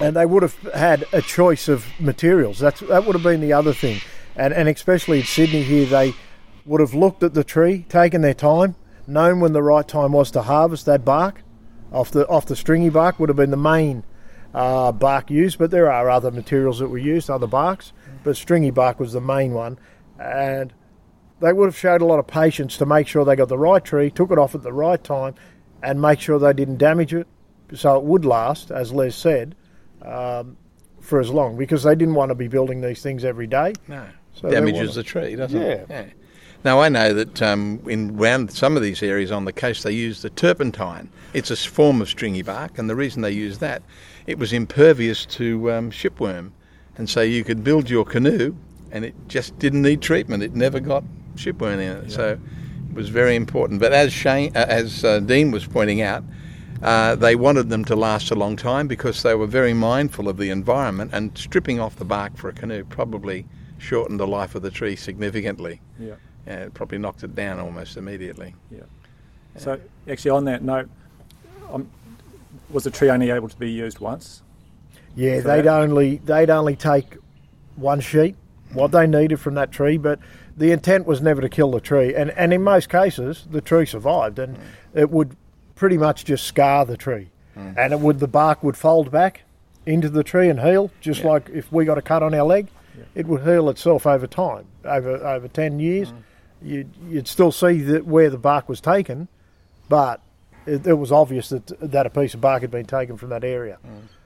and they would have had a choice of materials. That's that would have been the other thing, and and especially in Sydney here, they would have looked at the tree, taken their time, known when the right time was to harvest that bark off the off the stringy bark would have been the main uh, bark used, but there are other materials that were used, other barks, but stringy bark was the main one, and they would have showed a lot of patience to make sure they got the right tree, took it off at the right time, and make sure they didn't damage it, so it would last, as Les said, um, for as long, because they didn't want to be building these things every day. No. So Damages the tree, doesn't Yeah. it? Yeah. Now I know that um, in round some of these areas on the coast they use the turpentine. It's a form of stringy bark, and the reason they use that, it was impervious to um, shipworm, and so you could build your canoe, and it just didn't need treatment. It never got shipworm in it, so it was very important. But as Shane, uh, as uh, Dean was pointing out, uh, they wanted them to last a long time because they were very mindful of the environment, and stripping off the bark for a canoe probably shortened the life of the tree significantly. Yeah. Yeah, it probably knocked it down almost immediately. Yeah. So actually, on that note, um, was the tree only able to be used once? Yeah, they'd that? only they'd only take one sheet, what they needed from that tree, but the intent was never to kill the tree. And and in most cases, the tree survived, and it would pretty much just scar the tree, mm. and it would the bark would fold back into the tree and heal, just Yeah. like if we got a cut on our leg, it would heal itself over time, over over ten years. Mm. You'd, you'd still see that where the bark was taken, but it, it was obvious that that a piece of bark had been taken from that area. Mm.